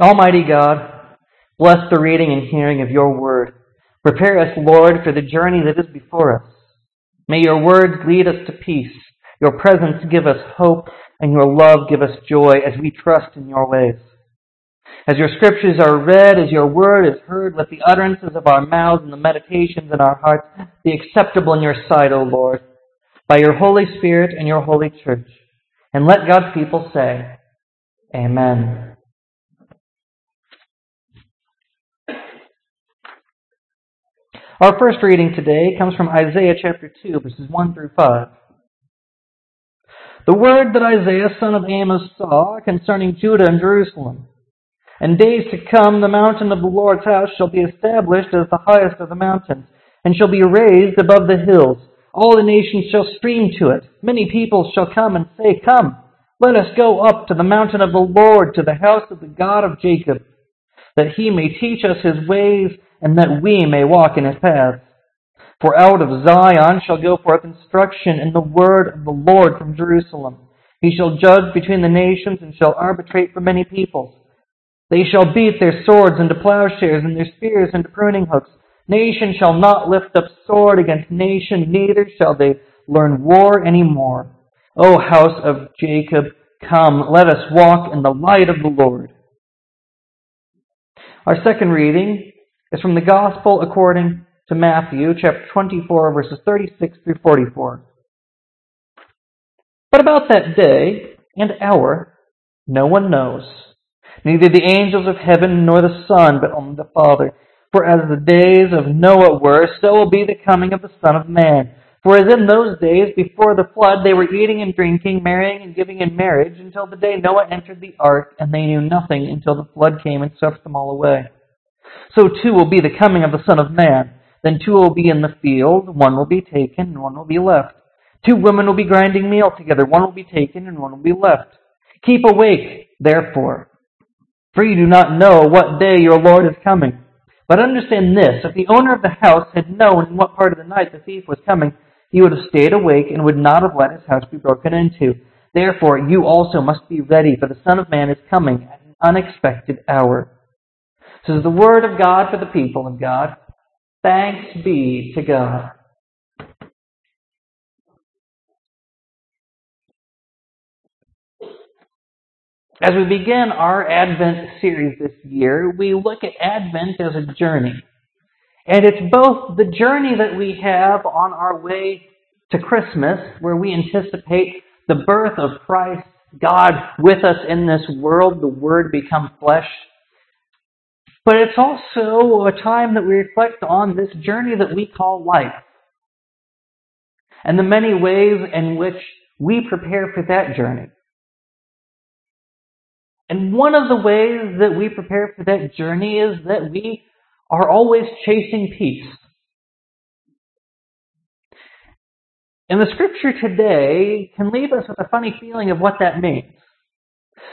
Almighty God, bless the reading and hearing of your word. Prepare us, Lord, for the journey that is before us. May your words lead us to peace, your presence give us hope, and your love give us joy as we trust in your ways. As your scriptures are read, as your word is heard, let the utterances of our mouths and the meditations in our hearts be acceptable in your sight, O Lord, by your Holy Spirit and your holy church. And let God's people say, Amen. Our first reading today comes from Isaiah chapter 2, verses 1 through 5. The word that Isaiah son of Amos saw concerning Judah and Jerusalem. In days to come, the mountain of the Lord's house shall be established as the highest of the mountains, and shall be raised above the hills. All the nations shall stream to it. Many peoples shall come and say, Come, let us go up to the mountain of the Lord, to the house of the God of Jacob, that he may teach us his ways, and that we may walk in his paths. For out of Zion shall go forth instruction and the word of the Lord from Jerusalem. He shall judge between the nations and shall arbitrate for many peoples. They shall beat their swords into plowshares and their spears into pruning hooks. Nation shall not lift up sword against nation, neither shall they learn war any more. O house of Jacob, come, let us walk in the light of the Lord. Our second reading is from the Gospel according to Matthew, chapter 24, verses 36 through 44. But about that day and hour, no one knows, neither the angels of heaven nor the Son, but only the Father. For as the days of Noah were, so will be the coming of the Son of Man. For as in those days before the flood they were eating and drinking, marrying and giving in marriage, until the day Noah entered the ark, and they knew nothing until the flood came and swept them all away. So too will be the coming of the Son of Man. Then two will be in the field, one will be taken, and one will be left. Two women will be grinding meal together, one will be taken, and one will be left. Keep awake, therefore, for you do not know what day your Lord is coming. But understand this, if the owner of the house had known in what part of the night the thief was coming, he would have stayed awake and would not have let his house be broken into. Therefore, you also must be ready, for the Son of Man is coming at an unexpected hour. This is the word of God for the people of God. Thanks be to God. As we begin our Advent series this year, we look at Advent as a journey. And it's both the journey that we have on our way to Christmas, where we anticipate the birth of Christ, God with us in this world, the Word become flesh. But it's also a time that we reflect on this journey that we call life. And the many ways in which we prepare for that journey. And one of the ways that we prepare for that journey is that we are always chasing peace. And the scripture today can leave us with a funny feeling of what that means.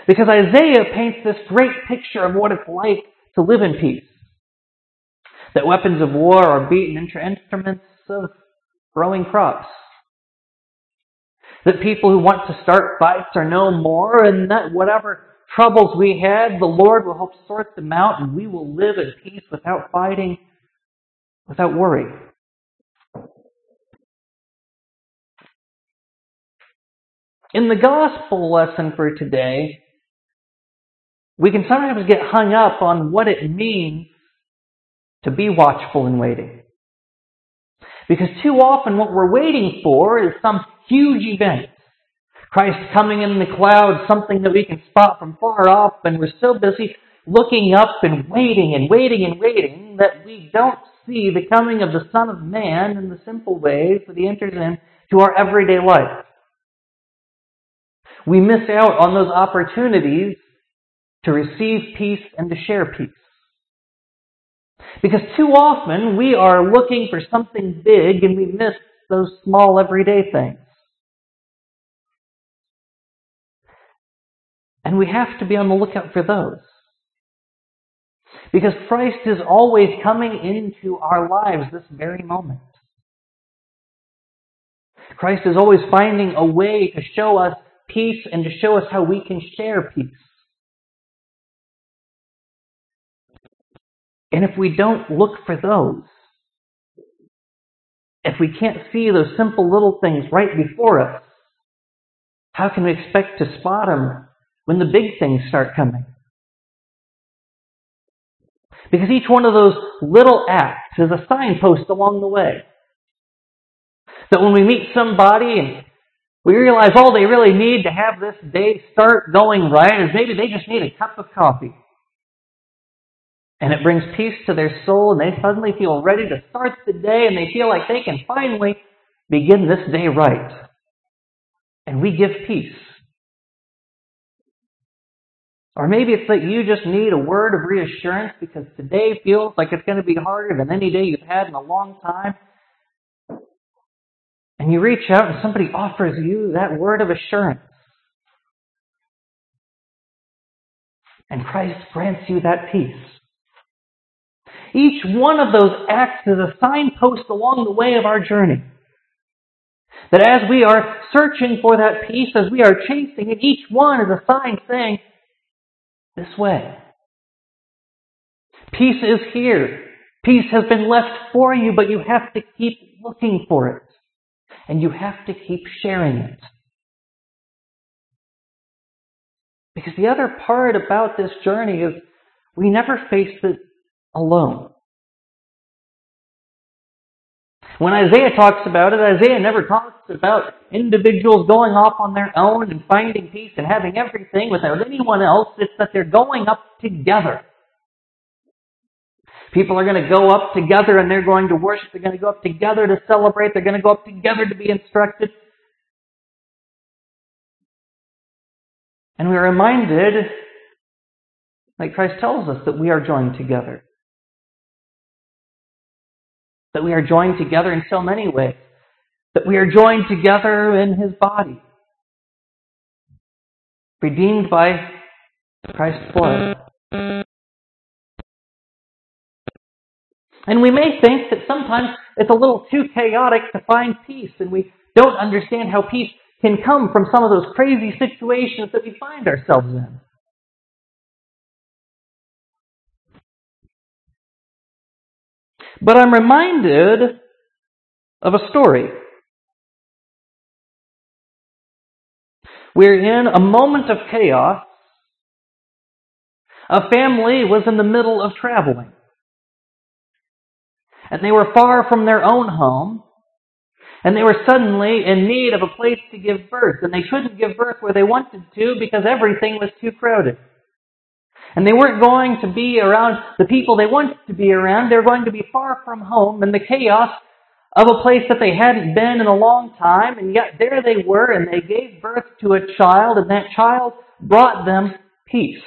Because Isaiah paints this great picture of what it's like to live in peace. That weapons of war are beaten into instruments of growing crops. That people who want to start fights are no more, and that whatever troubles we had, the Lord will help sort them out, and we will live in peace without fighting, without worry. In the gospel lesson for today, we can sometimes get hung up on what it means to be watchful and waiting. Because too often what we're waiting for is some huge event. Christ coming in the clouds, something that we can spot from far off, and we're so busy looking up and waiting and waiting and waiting that we don't see the coming of the Son of Man in the simple ways that He enters into our everyday life. We miss out on those opportunities to receive peace and to share peace. Because too often we are looking for something big and we miss those small everyday things. And we have to be on the lookout for those. Because Christ is always coming into our lives this very moment. Christ is always finding a way to show us peace and to show us how we can share peace. And if we don't look for those, if we can't see those simple little things right before us, how can we expect to spot them when the big things start coming? Because each one of those little acts is a signpost along the way. That when we meet somebody and we realize all they really need to have this day start going right is maybe they just need a cup of coffee. And it brings peace to their soul and they suddenly feel ready to start the day and they feel like they can finally begin this day right. And we give peace. Or maybe it's that you just need a word of reassurance because today feels like it's going to be harder than any day you've had in a long time. And you reach out and somebody offers you that word of assurance. And Christ grants you that peace. Each one of those acts is a signpost along the way of our journey. That as we are searching for that peace, as we are chasing it, each one is a sign saying, this way. Peace is here. Peace has been left for you, but you have to keep looking for it. And you have to keep sharing it. Because the other part about this journey is we never face it alone. When Isaiah talks about it, Isaiah never talks about individuals going off on their own and finding peace and having everything without anyone else. It's that they're going up together. People are going to go up together and they're going to worship. They're going to go up together to celebrate. They're going to go up together to be instructed. And we're reminded, like Christ tells us, that we are joined together. That we are joined together in so many ways. That we are joined together in His body. Redeemed by Christ's blood. And we may think that sometimes it's a little too chaotic to find peace, and we don't understand how peace can come from some of those crazy situations that we find ourselves in. But I'm reminded of a story. We're in a moment of chaos. A family was in the middle of traveling. And they were far from their own home. And they were suddenly in need of a place to give birth. And they couldn't give birth where they wanted to because everything was too crowded. And they weren't going to be around the people they wanted to be around. They were going to be far from home and the chaos of a place that they hadn't been in a long time. And yet there they were and they gave birth to a child and that child brought them peace.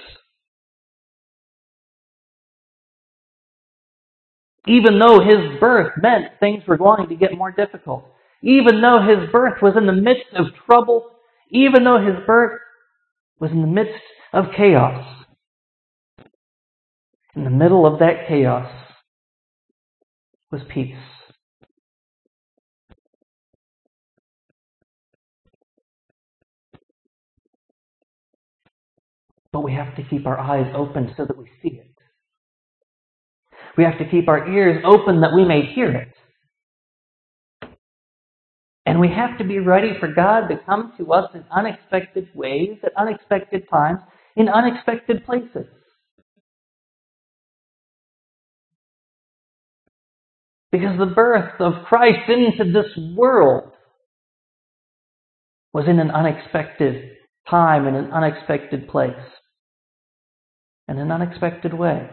Even though his birth meant things were going to get more difficult. Even though his birth was in the midst of trouble. Even though his birth was in the midst of chaos. In the middle of that chaos was peace. But we have to keep our eyes open so that we see it. We have to keep our ears open that we may hear it. And we have to be ready for God to come to us in unexpected ways, at unexpected times, in unexpected places. Because the birth of Christ into this world was in an unexpected time, in an unexpected place, in an unexpected way.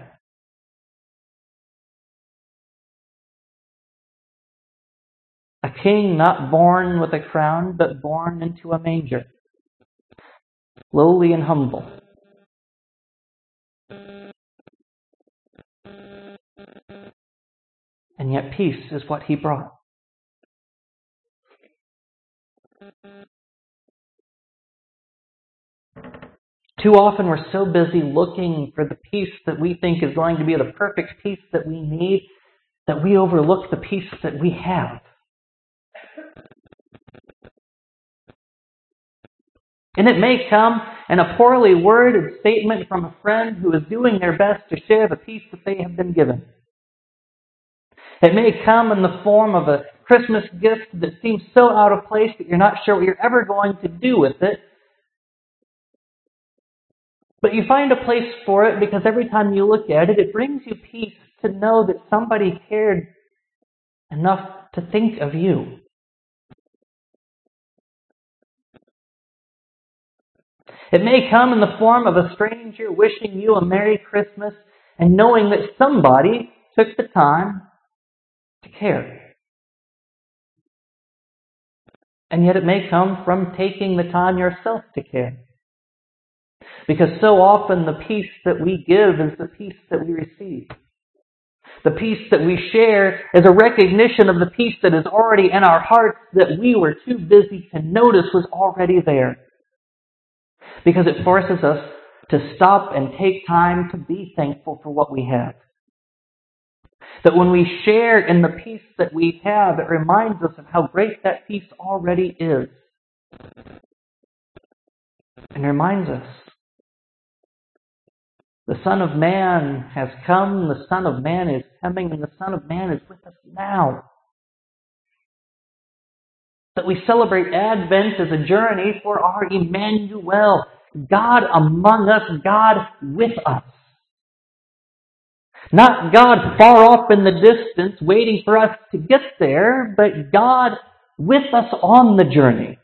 A king not born with a crown, but born into a manger, lowly and humble. And yet peace is what he brought. Too often we're so busy looking for the peace that we think is going to be the perfect peace that we need that we overlook the peace that we have. And it may come in a poorly worded statement from a friend who is doing their best to share the peace that they have been given. It may come in the form of a Christmas gift that seems so out of place that you're not sure what you're ever going to do with it. But you find a place for it because every time you look at it, it brings you peace to know that somebody cared enough to think of you. It may come in the form of a stranger wishing you a Merry Christmas and knowing that somebody took the time care. And yet it may come from taking the time yourself to care. Because so often the peace that we give is the peace that we receive. The peace that we share is a recognition of the peace that is already in our hearts that we were too busy to notice was already there. Because it forces us to stop and take time to be thankful for what we have. That when we share in the peace that we have, it reminds us of how great that peace already is. And reminds us the Son of Man has come, the Son of Man is coming, and the Son of Man is with us now. That we celebrate Advent as a journey for our Emmanuel, God among us, God with us. Not God far off in the distance waiting for us to get there, but God with us on the journey.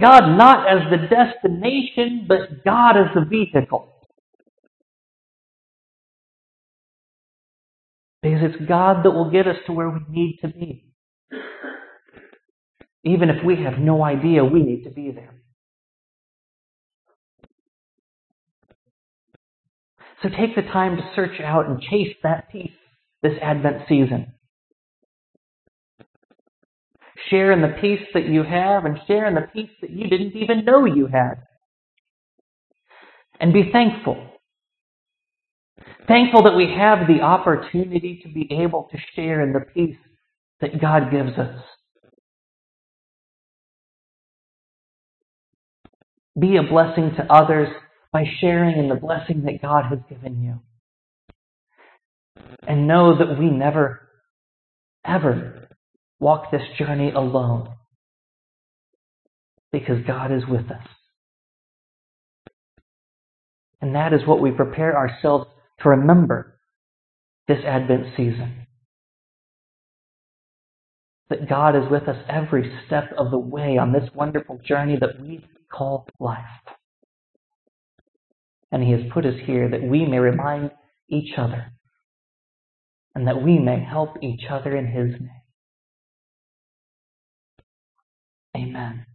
God not as the destination, but God as the vehicle. Because it's God that will get us to where we need to be. Even if we have no idea we need to be there. So take the time to search out and chase that peace this Advent season. Share in the peace that you have and share in the peace that you didn't even know you had. And be thankful. Thankful that we have the opportunity to be able to share in the peace that God gives us. Be a blessing to others by sharing in the blessing that God has given you. And know that we never, ever walk this journey alone because God is with us. And that is what we prepare ourselves to remember this Advent season. That God is with us every step of the way on this wonderful journey that we call life. And He has put us here that we may remind each other and that we may help each other in His name. Amen.